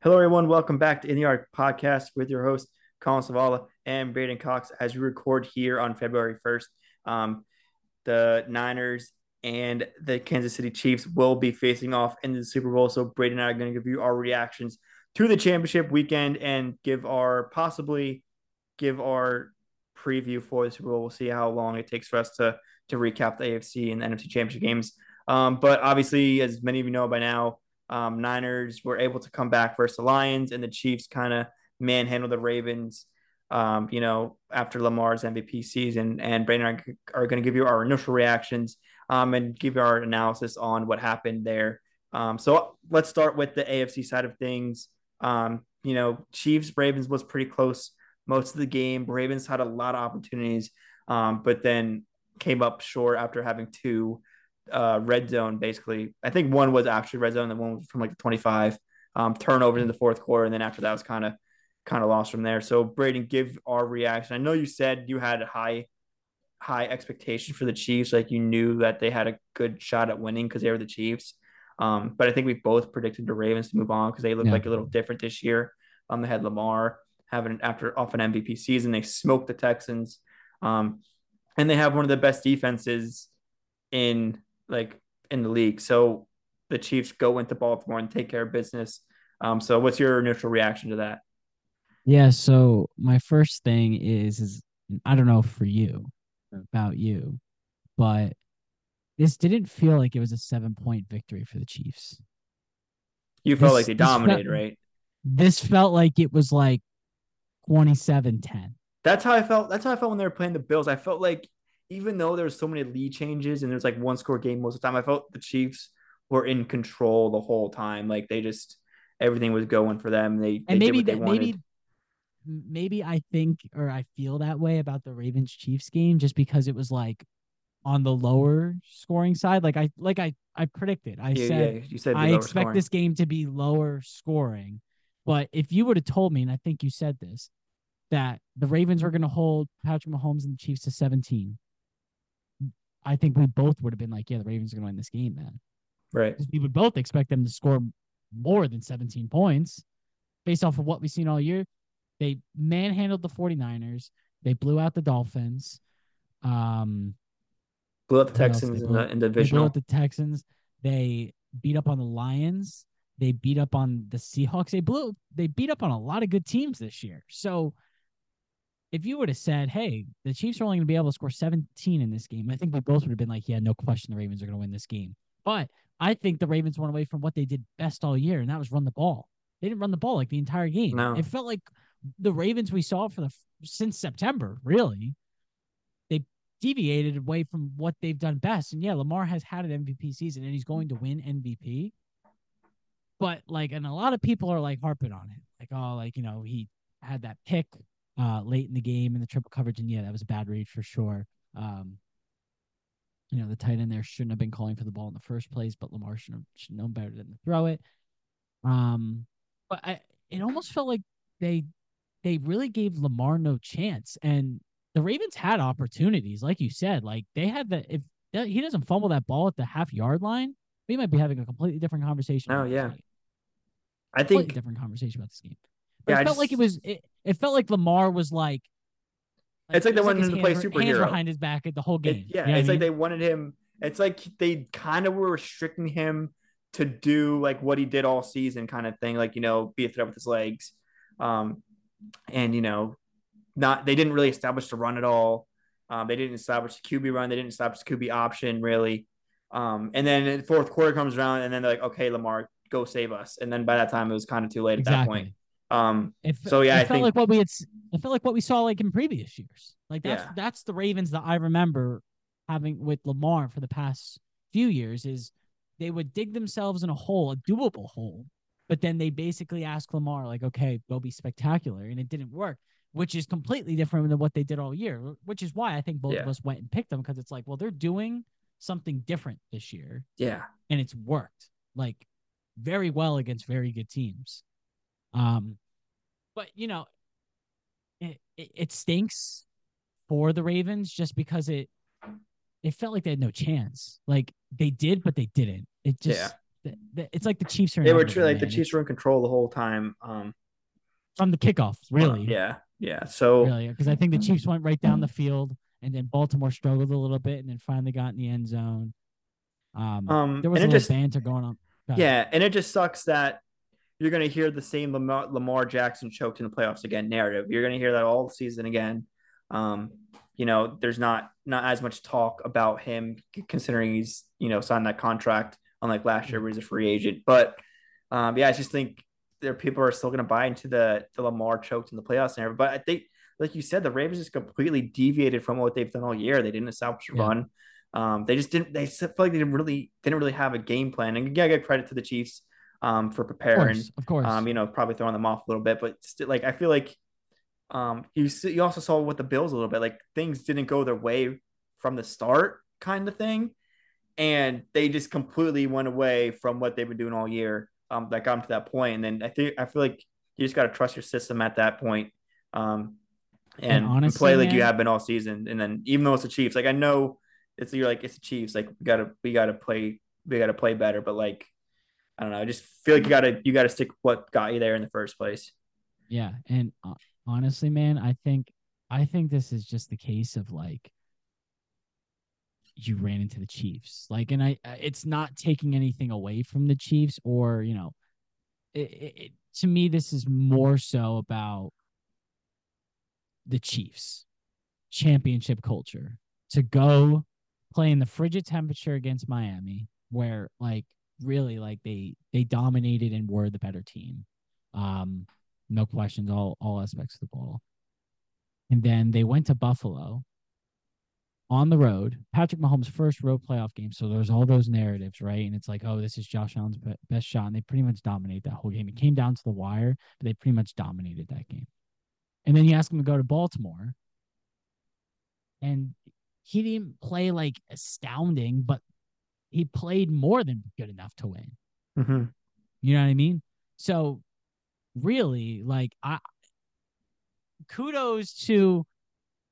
Hello, everyone. Welcome back to In the Art Podcast with your host, Collin Savala and Braeden Cox. As we record here on February 1st, um, the Niners and the Kansas City Chiefs will be facing off in the Super Bowl. So, Braeden and I are going to give you our reactions to the championship weekend and give our possibly give our preview for the Super Bowl. We'll see how long it takes for us to to recap the AFC and the NFC championship games. Um, but obviously, as many of you know by now, um, Niners were able to come back versus the Lions, and the Chiefs kind of manhandled the Ravens. Um, you know, after Lamar's MVP season, and Brandon are, are going to give you our initial reactions um, and give you our analysis on what happened there. Um, so let's start with the AFC side of things. Um, you know, Chiefs Ravens was pretty close most of the game. Ravens had a lot of opportunities, um, but then came up short after having two uh, red zone basically. I think one was actually red zone, the one was from like the 25 um, turnovers in the fourth quarter, and then after that was kind of kind of lost from there. So Braeden, give our reaction. I know you said you had a high high expectations for the Chiefs, like you knew that they had a good shot at winning because they were the Chiefs. Um, but I think we both predicted the Ravens to move on because they look yeah. like a little different this year. Um, they had Lamar having after off an MVP season, they smoked the Texans. Um, and they have one of the best defenses in like in the league. So the Chiefs go into Baltimore and take care of business. Um, so what's your initial reaction to that? Yeah, so my first thing is is I don't know for you about you, but this didn't feel like it was a seven point victory for the Chiefs. You felt this, like they dominated, felt, right? This felt like it was like 27 10. That's how I felt. That's how I felt when they were playing the Bills. I felt like even though there's so many lead changes and there's like one score game most of the time, I felt the Chiefs were in control the whole time. Like they just everything was going for them. They, and they maybe that, maybe maybe I think or I feel that way about the Ravens Chiefs game just because it was like on the lower scoring side. Like I like I I predicted. I yeah, said, yeah. You said I expect scoring. this game to be lower scoring. But if you would have told me, and I think you said this, that the Ravens were going to hold Patrick Mahomes and the Chiefs to 17, I think we both would have been like, yeah, the Ravens are going to win this game, man. Right. We would both expect them to score more than 17 points based off of what we've seen all year. They manhandled the 49ers. They blew out the Dolphins. Um, blew out the Texans in the, in divisional. They blew out the Texans. They beat up on the Lions. They beat up on the Seahawks. They blew. They beat up on a lot of good teams this year. So if you would have said, "Hey, the Chiefs are only going to be able to score 17 in this game," I think we both would have been like, "Yeah, no question, the Ravens are going to win this game." But I think the Ravens went away from what they did best all year, and that was run the ball. They didn't run the ball like the entire game. No. It felt like the Ravens we saw for the since September, really. They deviated away from what they've done best. And yeah, Lamar has had an MVP season and he's going to win MVP. But like, and a lot of people are like harping on it. Like, oh, like, you know, he had that pick uh, late in the game in the triple coverage. And yeah, that was a bad read for sure. Um, you know, the tight end there shouldn't have been calling for the ball in the first place, but Lamar should have, should have known better than to throw it. Um, but I, it almost felt like they they really gave Lamar no chance. And the Ravens had opportunities, like you said. Like they had the if he doesn't fumble that ball at the half yard line, we might be having a completely different conversation. Oh yeah, I think different conversation about this game. But yeah, it felt just, like it was. It, it, felt like Lamar was like. like it's like they wanted like him to play superhero. Hands behind his back at the whole game. It, yeah, you know it's like mean? they wanted him. It's like they kind of were restricting him to do like what he did all season, kind of thing. Like you know, be a threat with his legs, um, and you know, not they didn't really establish the run at all. Um, they didn't establish the QB run. They didn't establish the QB option really. Um, and then the fourth quarter comes around, and then they're like, "Okay, Lamar, go save us." And then by that time, it was kind of too late exactly. at that point. Um, it, so yeah, it I felt think, like what we had. It felt like what we saw like in previous years. Like that's yeah. that's the Ravens that I remember having with Lamar for the past few years. Is they would dig themselves in a hole, a doable hole, but then they basically ask Lamar like, "Okay, go be spectacular," and it didn't work, which is completely different than what they did all year. Which is why I think both yeah. of us went and picked them because it's like, well, they're doing something different this year. Yeah, and it's worked like very well against very good teams. Um, but you know, it, it, it stinks for the Ravens just because it it felt like they had no chance. Like they did, but they didn't. It just the, the, it's like the Chiefs are. They were true, like the Chiefs were in control the whole time. Um, from the kickoff, really. yeah, yeah. So really, because I think the Chiefs went right down the field, and then Baltimore struggled a little bit, and then finally got in the end zone. Um, um there was a little just, banter going on. Yeah, and it just sucks that you're going to hear the same Lamar, Lamar, Jackson choked in the playoffs again narrative. You're going to hear that all season again. Um, you know, there's not not as much talk about him considering he's you know signed that contract, unlike last year where he's a free agent. But um, yeah, I just think there people are still going to buy into the the Lamar choked in the playoffs and everything. But I think, like you said, the Ravens just completely deviated from what they've done all year. They didn't establish a yeah. run. Um, they just didn't. They felt like they didn't really didn't really have a game plan. And yeah, I get credit to the Chiefs um, for preparing. Of course, of course. Um, you know, probably throwing them off a little bit, but still, like I feel like um, you you also saw with the Bills a little bit, like things didn't go their way from the start, kind of thing, and they just completely went away from what they've been doing all year. Um, that got them to that point, and then I think I feel like you just got to trust your system at that point. Um, and, and honestly, play like man, you have been all season. And then even though it's the Chiefs, like I know it's you're like it's the Chiefs, like we gotta we gotta play we gotta play better, but like I don't know. I just feel like you gotta you gotta stick what got you there in the first place. Yeah, and uh, honestly, man, I think I think this is just the case of like you ran into the Chiefs. Like, and I, it's not taking anything away from the Chiefs or you know, it, it, to me, this is more so about the Chiefs championship culture to go play in the frigid temperature against Miami, where like really like they they dominated and were the better team. Um, no questions, all all aspects of the ball. And then they went to Buffalo on the road. Patrick Mahomes' first road playoff game. So there's all those narratives, right? And it's like, oh, this is Josh Allen's best shot, and they pretty much dominate that whole game. It came down to the wire, but they pretty much dominated that game. And then you ask him to go to Baltimore, and he didn't play like astounding, but he played more than good enough to win. Mm-hmm. You know what I mean? So really, like I kudos to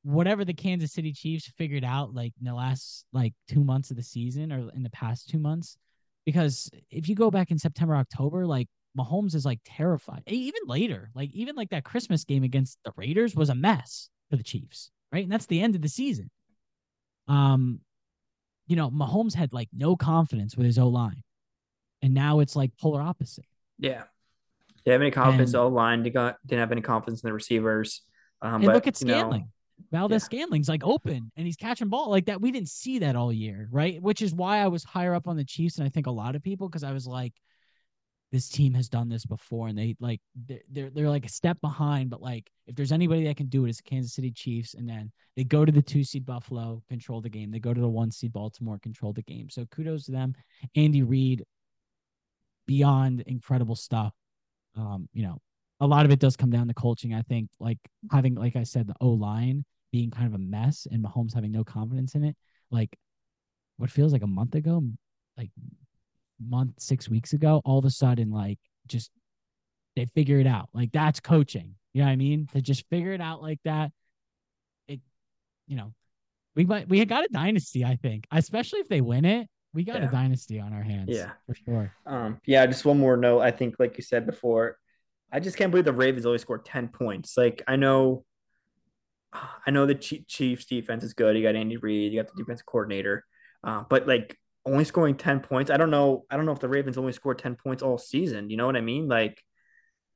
whatever the Kansas City Chiefs figured out like in the last like two months of the season or in the past two months. Because if you go back in September, October, like Mahomes is like terrified. Even later, like even like that Christmas game against the Raiders was a mess for the Chiefs, right? And that's the end of the season. Um, you know, Mahomes had like no confidence with his O line, and now it's like polar opposite. Yeah, they have any confidence O line. They got didn't have any confidence in the receivers. Um, and but, look at Scantling. Know, Valdes yeah. Scantling's like open and he's catching ball like that. We didn't see that all year, right? Which is why I was higher up on the Chiefs, and I think a lot of people because I was like, this team has done this before and they like they're they're like a step behind but like if there's anybody that can do it it's the Kansas City Chiefs and then they go to the 2 seed Buffalo control the game. They go to the 1 seed Baltimore control the game. So kudos to them. Andy Reid beyond incredible stuff. Um you know a lot of it does come down to coaching. I think like having like I said the O line being kind of a mess and Mahomes having no confidence in it like what feels like a month ago like month, six weeks ago, all of a sudden, like just they figure it out. Like that's coaching. You know what I mean? To just figure it out like that. It, you know, we might we got a dynasty. I think, especially if they win it, we got yeah. a dynasty on our hands. Yeah, for sure. Um, yeah. Just one more note. I think, like you said before, I just can't believe the Ravens only scored ten points. Like I know, I know the Chiefs defense is good. You got Andy Reid. You got the defense coordinator. Uh, but like only scoring 10 points. I don't know. I don't know if the Ravens only scored 10 points all season. You know what I mean? Like,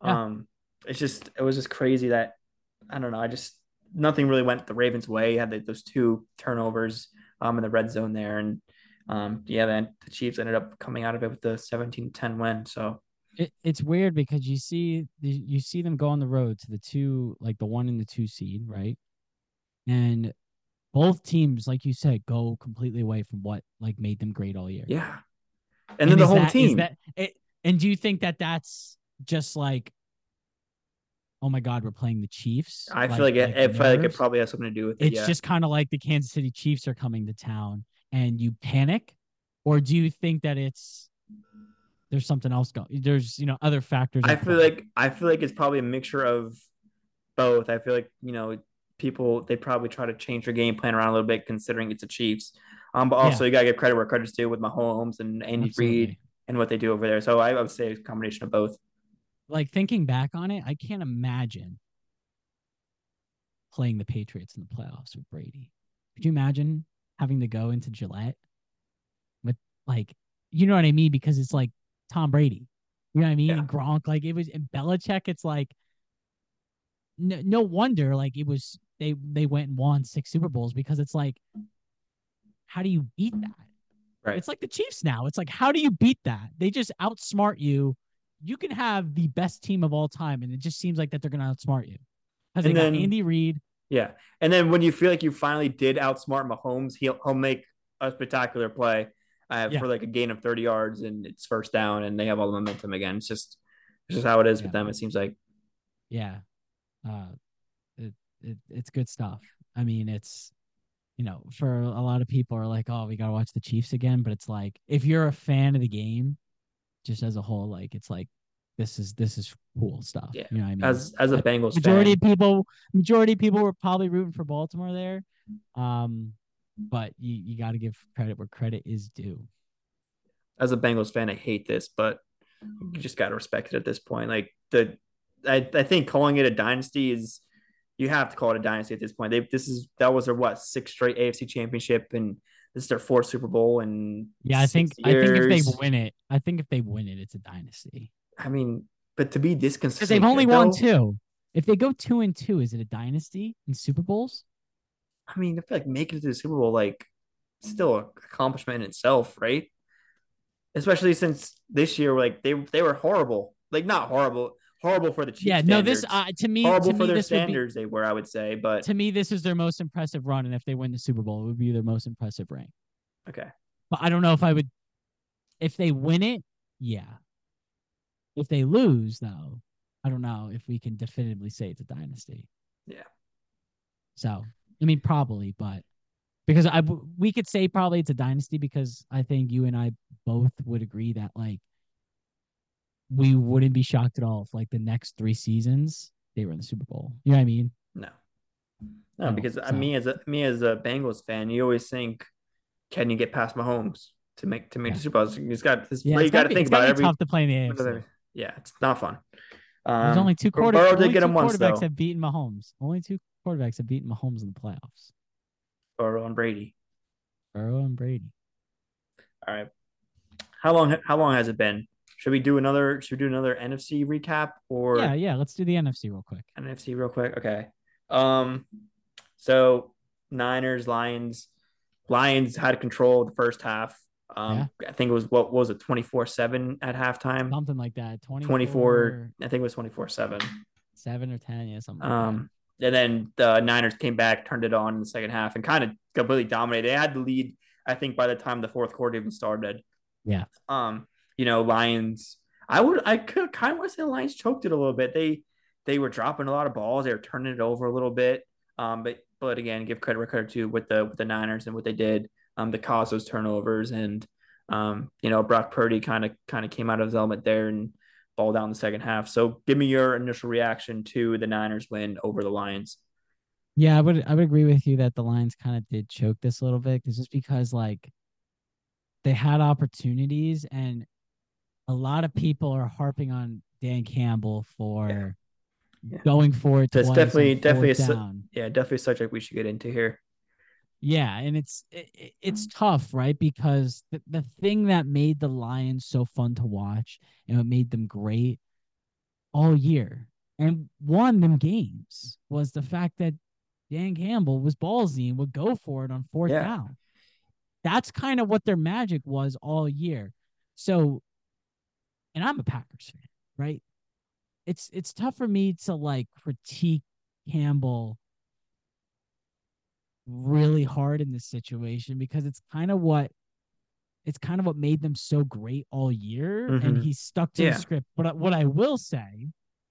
yeah. um, it's just, it was just crazy that, I don't know. I just, nothing really went the Ravens' way. You had the, those two turnovers um, in the red zone there. And um, yeah, then the Chiefs ended up coming out of it with the 17 10 win. So, it, it's weird because you see you see them go on the road to the two like the one and the two seed right and both teams, like you said, go completely away from what like made them great all year. Yeah, and, and then the whole that, team. That, it, and do you think that that's just like, oh my God, we're playing the Chiefs? I like, feel like, like it, I feel like it probably has something to do with it. It's yeah. just kind of like the Kansas City Chiefs are coming to town, and you panic, or do you think that it's there's something else going? There's you know other factors. I feel like I feel like it's probably a mixture of both. I feel like you know people they probably try to change their game plan around a little bit considering it's the Chiefs. Um, but also yeah. you gotta give credit where credit's due with Mahomes and Andy Reid and what they do over there. So I would say a combination of both. Like thinking back on it, I can't imagine playing the Patriots in the playoffs with Brady. Could you imagine having to go into Gillette with like, you know what I mean? Because it's like Tom Brady. You know what I mean? Yeah. And Gronk, like it was in Belichick, it's like no, no wonder like it was they they went and won six Super Bowls because it's like how do you beat that? Right. It's like the Chiefs now. It's like how do you beat that? They just outsmart you. You can have the best team of all time, and it just seems like that they're gonna outsmart you. Because they And got then- Andy Reid. Yeah. And then when you feel like you finally did outsmart Mahomes, he'll he'll make a spectacular play uh, Yeah. for like a gain of 30 yards and it's first down and they have all the momentum again. It's just it's just how it is with them, it seems like. Yeah, uh, it, it it's good stuff. I mean, it's you know, for a lot of people are like, oh, we gotta watch the Chiefs again, but it's like if you're a fan of the game, just as a whole, like it's like this is this is cool stuff. Yeah. You know what I mean? As as a Bengals majority fan, of people majority of people were probably rooting for Baltimore there. Um, but you, you gotta give credit where credit is due. as a Bengals fan, I hate this, but you just gotta respect it at this point. Like the I, I think calling it a dynasty is you have to call it a dynasty at this point. They this is that was their what sixth straight AFC championship and this is their fourth Super Bowl and Yeah, I think six I think if they win it, I think if they win it, it's a dynasty. I mean, but to be this consistent, they've only good, won two. If they go two and two, is it a dynasty in Super Bowls? I mean, I feel like making it to the Super Bowl, like, still an accomplishment in itself, right? Especially since this year, like they they were horrible, like not horrible, horrible for the Chiefs. yeah, no. This uh, to me, horrible to for me, their this would be, standards. They were, I would say, but to me, this is their most impressive run, and if they win the Super Bowl, it would be their most impressive ring. okay, But I don't know if I would. If they win it, yeah. If they lose, though, I don't know if we can definitively say it's a dynasty. Yeah. So I mean, probably, but because I we could say probably it's a dynasty because I think you and I both would agree that like we wouldn't be shocked at all if like the next three seasons they were in the Super Bowl. You know what I mean? no, no, No, because so- me as a me as a Bengals fan, you always think, can you get past Mahomes to make to make Yeah. the Super Bowl? You just got this. Yeah, you it's got be- think about every. tough to play in the AFC. Yeah, it's not fun. There's Um, only two quarter- only two once, quarterbacks though. have beaten Mahomes. Only two quarterbacks have beaten Mahomes in the playoffs. Burrow and Brady. Burrow and Brady. All right. How long? How long has it been? Should we do another? Should we do another NFC recap or Yeah, yeah. Let's do the NFC real quick. NFC real quick? Okay. Um. So Niners, Lions, Lions had control of the first half. Um, I think it was what, what was it, twenty four seven at halftime. Something like that. 24, 24 I think it was 24 7. seven or ten. Yeah, something. Like Um, and then the Niners came back, turned it on in the second half, and kind of completely dominated. They had the lead, I think, by the time the fourth quarter even started. Yeah. Um, you know, Lions. I would, I could kind of want to say the Lions choked it a little bit. They, they were dropping a lot of balls. They were turning it over a little bit. Um, but, but again, give credit where credit to with the with the Niners and what they did. Um, to cause those turnovers and, um, you know, Brock Purdy kind of kind of came out of his element there and ball down the second half. So give me your initial reaction to the Niners win over the Lions. Yeah, I would I would agree with you that the Lions kind of did choke this a little bit bit, 'cause just because like they had opportunities and a lot of people are harping on Dan Campbell for Yeah. going for it. That's definitely- definitely a su- Yeah, definitely a subject we should get into here. Yeah, and it's it, it- it's tough, right? Because the, the thing that made the Lions so fun to watch and what made them great all year and won them games was the fact that Dan Campbell was ballsy and would go for it on fourth Yeah. down. That's kind of what their magic was all year. So, and I'm a Packers fan, right? It's it's tough for me to like critique Campbell really hard in this situation because it's kind of what it's kind of what made them so great all year and Mhm. he stuck to Yeah. the script but what i will say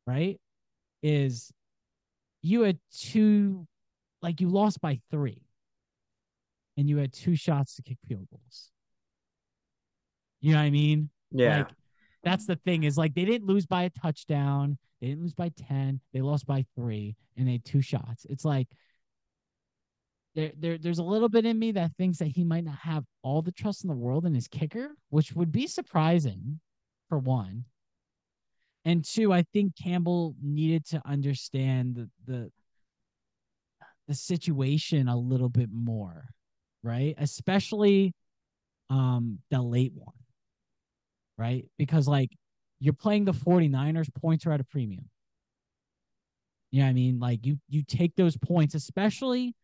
right is you had two like you lost by three and you had two shots to kick field goals you know what i mean Yeah. like that's the thing is like they didn't lose by a touchdown. They didn't lose by 10. They lost by three and they had two shots. It's like there, there there's a little bit in me that thinks that he might not have all the trust in the world in his kicker, which would be surprising for one. And two, I think Campbell needed to understand the the, the situation a little bit more, right? Especially um the late one. Right? Because like you're playing the 49ers, points are at a premium. You know what I mean? Like you you take those points, especially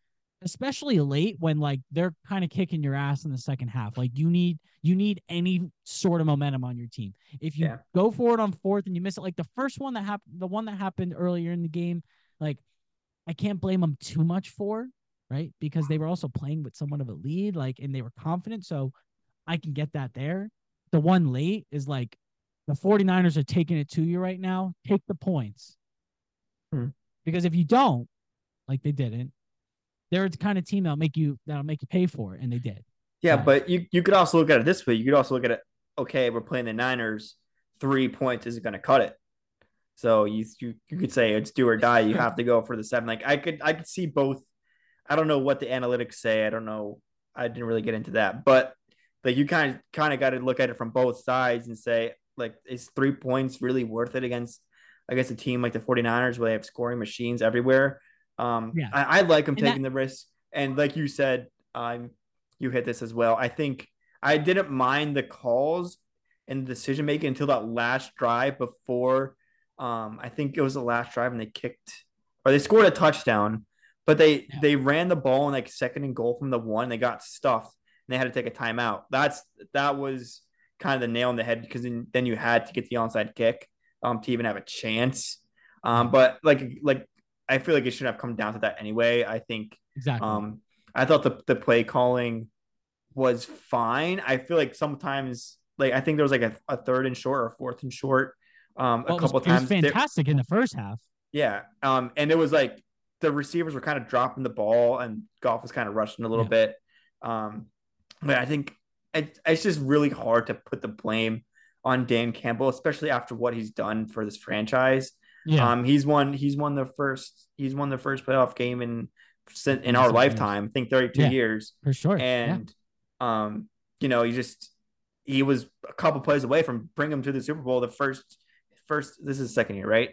especially late when like they're kind of kicking your ass in the second half. Like you need you need any sort of momentum on your team. If you yeah. go forward on fourth and you miss it, like the first one that happened, the one that happened earlier in the game, like I can't blame them too much for, right? Because they were also playing with somewhat of a lead, like and they were confident. So I can get that there. The one late is like the 49ers are taking it to you right now. Take the points. Hmm. Because if you don't, like they didn't, they're the kind of team that'll make you that'll make you pay for it, and they did. Yeah, but you you could also look at it this way. You could also look at it. Okay, we're playing the Niners. Three points isn't going to cut it. So you, you you could say it's do or die. You have to go for the seven. Like I could I could see both. I don't know what the analytics say. I don't know. I didn't really get into that, but like you kind of kind of got to look at it from both sides and say like is three points really worth it against I guess a team like the 49ers where they have scoring machines everywhere um, yeah. I, I like them and taking that- the risk. And like you said, um, you hit this as well. I think I didn't mind the calls and the decision making until that last drive before. Um, I think it was the last drive and they kicked or they scored a touchdown, but they yeah. they ran the ball in like second and goal from the one. They got stuffed and they had to take a timeout. That's that was kind of the nail in the head because then, then you had to get the onside kick um, to even have a chance. Um, but like like I feel like it should have come down to that anyway. I think exactly. Um, I thought the the play calling was fine. I feel like sometimes, like I think there was like a, a third and short or a fourth and short, um, well, a couple was, times. fantastic in the first half. Yeah, um, and it was like the receivers were kind of dropping the ball, and Goff was kind of rushing a little yeah. bit. Um, but I think it, it's just really hard to put the blame on Dan Campbell, especially after what he's done for this franchise. Yeah. Um, he's won. He's won the first. He's won the first playoff game in in our lifetime. I think thirty two yeah, years for sure. And yeah. um, you know, he just he was a couple plays away from bring him to the Super Bowl. The first, first. This is second year, right?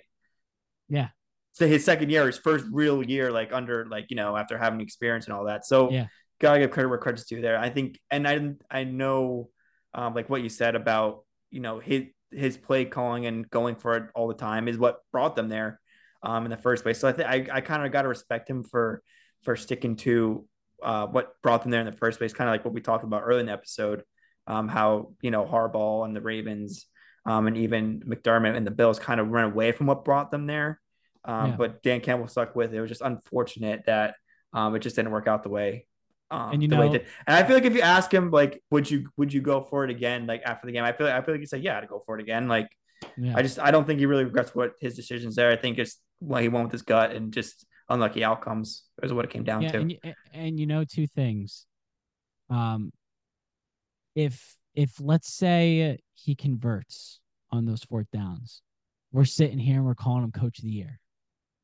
Yeah. So his second year, his first real year, like under, like you know, after having experience and all that. So yeah, gotta give credit where credit's due there. I think, and I I know, um, like what you said about you know his his play calling and going for it all the time is what brought them there um, in the first place. So I think I, I kind of got to respect him for for sticking to uh, what brought them there in the first place. Kind of like what we talked about earlier in the episode, um, how you know Harbaugh and the Ravens um, and even McDermott and the Bills kind of ran away from what brought them there. Um, yeah. But Dan Campbell stuck with it. It was just unfortunate that um, it just didn't work out the way um, and you know, and I feel like if you ask him, like, would you would you go for it again? Like after the game, I feel like, I feel like he said, yeah, to go for it again. Like, yeah. I just I don't think he really regrets what his decisions there. I think it's why he went with his gut and just unlucky outcomes is what it came down yeah, to. And, and you know, two things. Um, if if let's say he converts on those fourth downs, we're sitting here and we're calling him coach of the year.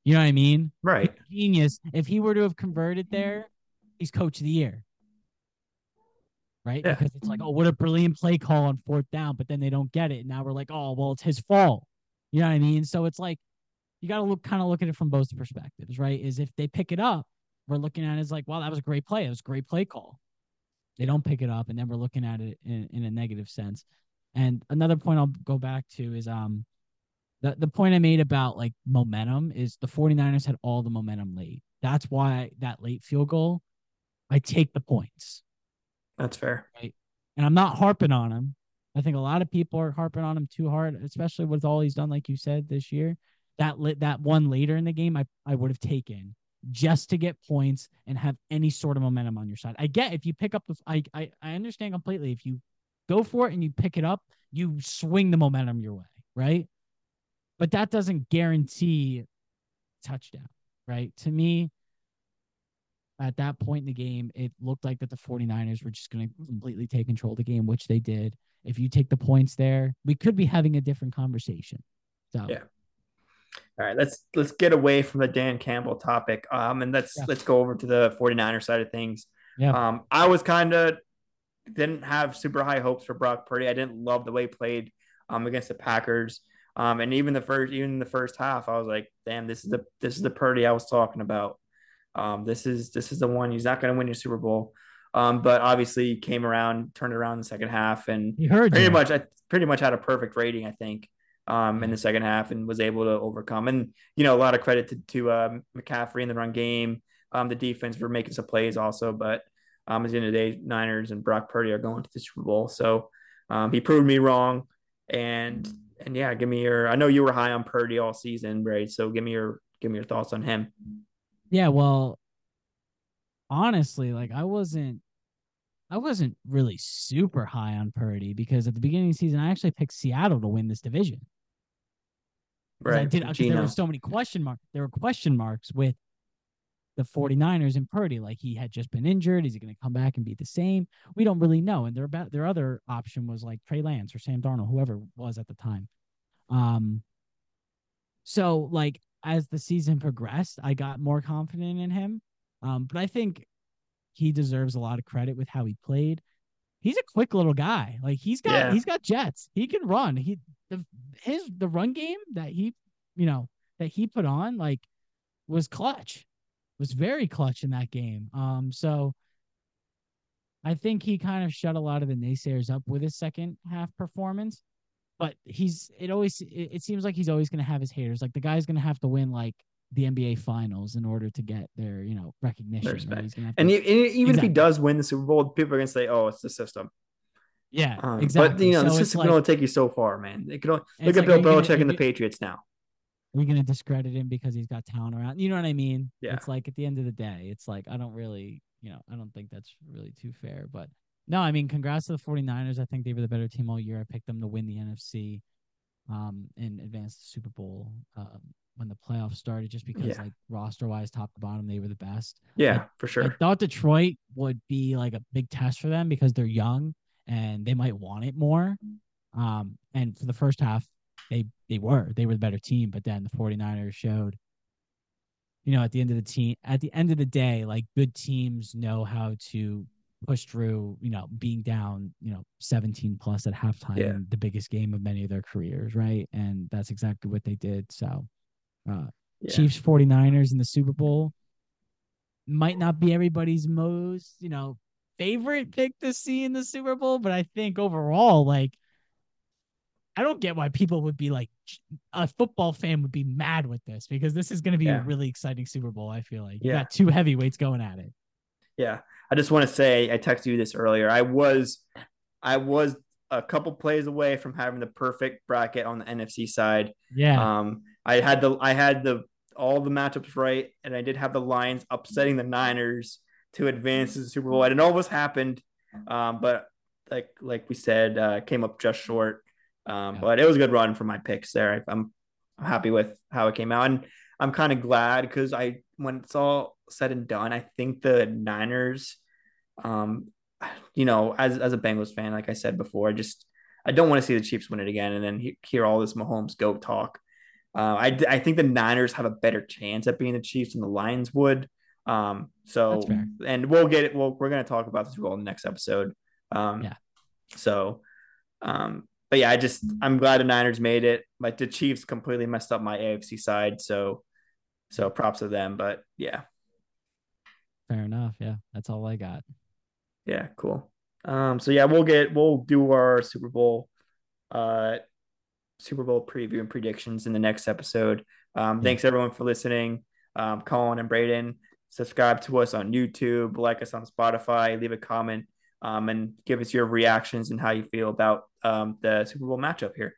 You know what I mean? Right. Genius. If he were to have converted there he's coach of the year. Right? Yeah. Because it's like, oh, what a brilliant play call on fourth down, but then they don't get it. And now we're like, oh, well, it's his fault. You know what I mean? So it's like you gotta look kind of look at it from both perspectives, right? Is if they pick it up, we're looking at it as like, wow, that was a great play. It was a great play call. They don't pick it up, and then we're looking at it in, in a negative sense. And another point I'll go back to is um the, the point I made about like momentum is the 49ers had all the momentum late. That's why that late field goal I take the points. That's fair. Right. And I'm not harping on him. I think a lot of people are harping on him too hard, especially with all he's done, like you said this year. That lit that one later in the game, I, I would have taken just to get points and have any sort of momentum on your side. I get if you pick up the I, I I understand completely. If you go for it and you pick it up, you swing the momentum your way, right? But that doesn't guarantee touchdown, right? To me, at that point in the game, it looked like that the 49ers were just going to completely take control of the game, which they did. If you take the points there, we could be having a different conversation. So, yeah. All right, let's let's get away from the Dan Campbell topic. Um, and let's yeah. let's go over to the 49er side of things. Yeah. Um, I was kind of didn't have super high hopes for Brock Purdy. I didn't love the way he played um against the Packers. Um, and even the first even the first half, I was like, damn, this is the this is the Purdy I was talking about. Um, this is this is the one he's not going to win your Super Bowl. Um, but obviously came around, turned around in the second half, and you heard pretty much I pretty much had a perfect rating, I think, um, in the second half, and was able to overcome. And you know, a lot of credit to to uh, McCaffrey in the run game. Um, the defense for making some plays also, but um, at the end of the day, Niners and Brock Purdy are going to the Super Bowl. So um, he proved me wrong, and and yeah, give me your. I know you were high on Purdy all season, right? So give me your give me your thoughts on him. Yeah, well, honestly, like I wasn't, I wasn't really super high on Purdy because at the beginning of the season, I actually picked Seattle to win this division. Right. I did. There were so many question marks. There were question marks with the 49ers and Purdy. Like he had just been injured. Is he going to come back and be the same? We don't really know. And their their other option was like Trey Lance or Sam Darnold, whoever was at the time. Um. So like as the season progressed, I got more confident in him. Um, but I think he deserves a lot of credit with how he played. He's a quick little guy. Like he's got yeah. he's got jets. He can run. He the his the run game that he you know that he put on like was clutch was very clutch in that game. Um, so I think he kind of shut a lot of the naysayers up with his second half performance. But he's it always it, it seems like he's always gonna have his haters. Like the guy's gonna have to win like the NBA finals in order to get their, you know, recognition. Respect. And, even exactly. if he does win the Super Bowl, people are gonna say, "Oh, it's the system." Yeah, um, exactly. But you know, so the system like, can only take you so far, man. It can only, look at like, Bill Belichick gonna, and the Patriots now are we going to discredit him because he's got talent around? You know what I mean? Yeah. It's like at the end of the day, it's like I don't really, you know, I don't think that's really too fair. But no, I mean, congrats to the 49ers. I think they were the better team all year. I picked them to win the NFC um and advance to the Super Bowl um, when the playoffs started, just because yeah. like roster wise, top to bottom, they were the best. Yeah, I, for sure. I thought Detroit would be like a big test for them because they're young and they might want it more. Um, and for the first half, they they were they were the better team but then the 49ers showed you know at the end of the team at the end of the day like good teams know how to push through you know being down you know 17 plus at halftime yeah. the biggest game of many of their careers right and that's exactly what they did so uh yeah. chiefs 49ers in the super bowl might not be everybody's most you know favorite pick to see in the super bowl but i think overall like I don't get why people would be like a football fan would be mad with this because this is going to be yeah. a really exciting Super Bowl. I feel like you got two heavyweights going at it. Yeah, I just want to say I texted you this earlier. I was, I was a couple plays away from having the perfect bracket on the NFC side. Yeah. Um, I had the I had the all the matchups right, and I did have the Lions upsetting the Niners to advance to the Super Bowl. And it almost happened, um, but like like we said, uh, came up just short. Um, yeah. But it was a good run for my picks there. I'm, I'm happy with how it came out, and I'm kind of glad because I, when it's all said and done, I think the Niners, um, you know, as as a Bengals fan, like I said before, I just I don't want to see the Chiefs win it again, and then he, hear all this Mahomes go talk. Uh, I I think the Niners have a better chance at being the Chiefs than the Lions would. Um, so and we'll get it. Well, we're gonna talk about this role in the next episode. Um, yeah. So, um, but yeah, I just I'm glad the Niners made it. But the Chiefs completely messed up my AFC side, so so props to them. But yeah, fair enough. Yeah, that's all I got. Yeah, cool. Um, so yeah, we'll get we'll do our Super Bowl, uh, Super Bowl preview and predictions in the next episode. Um, yeah. thanks everyone for listening. Um, Collin and Braeden, subscribe to us on YouTube, like us on Spotify, leave a comment um, and give us your reactions and how you feel about um, the Super Bowl matchup here.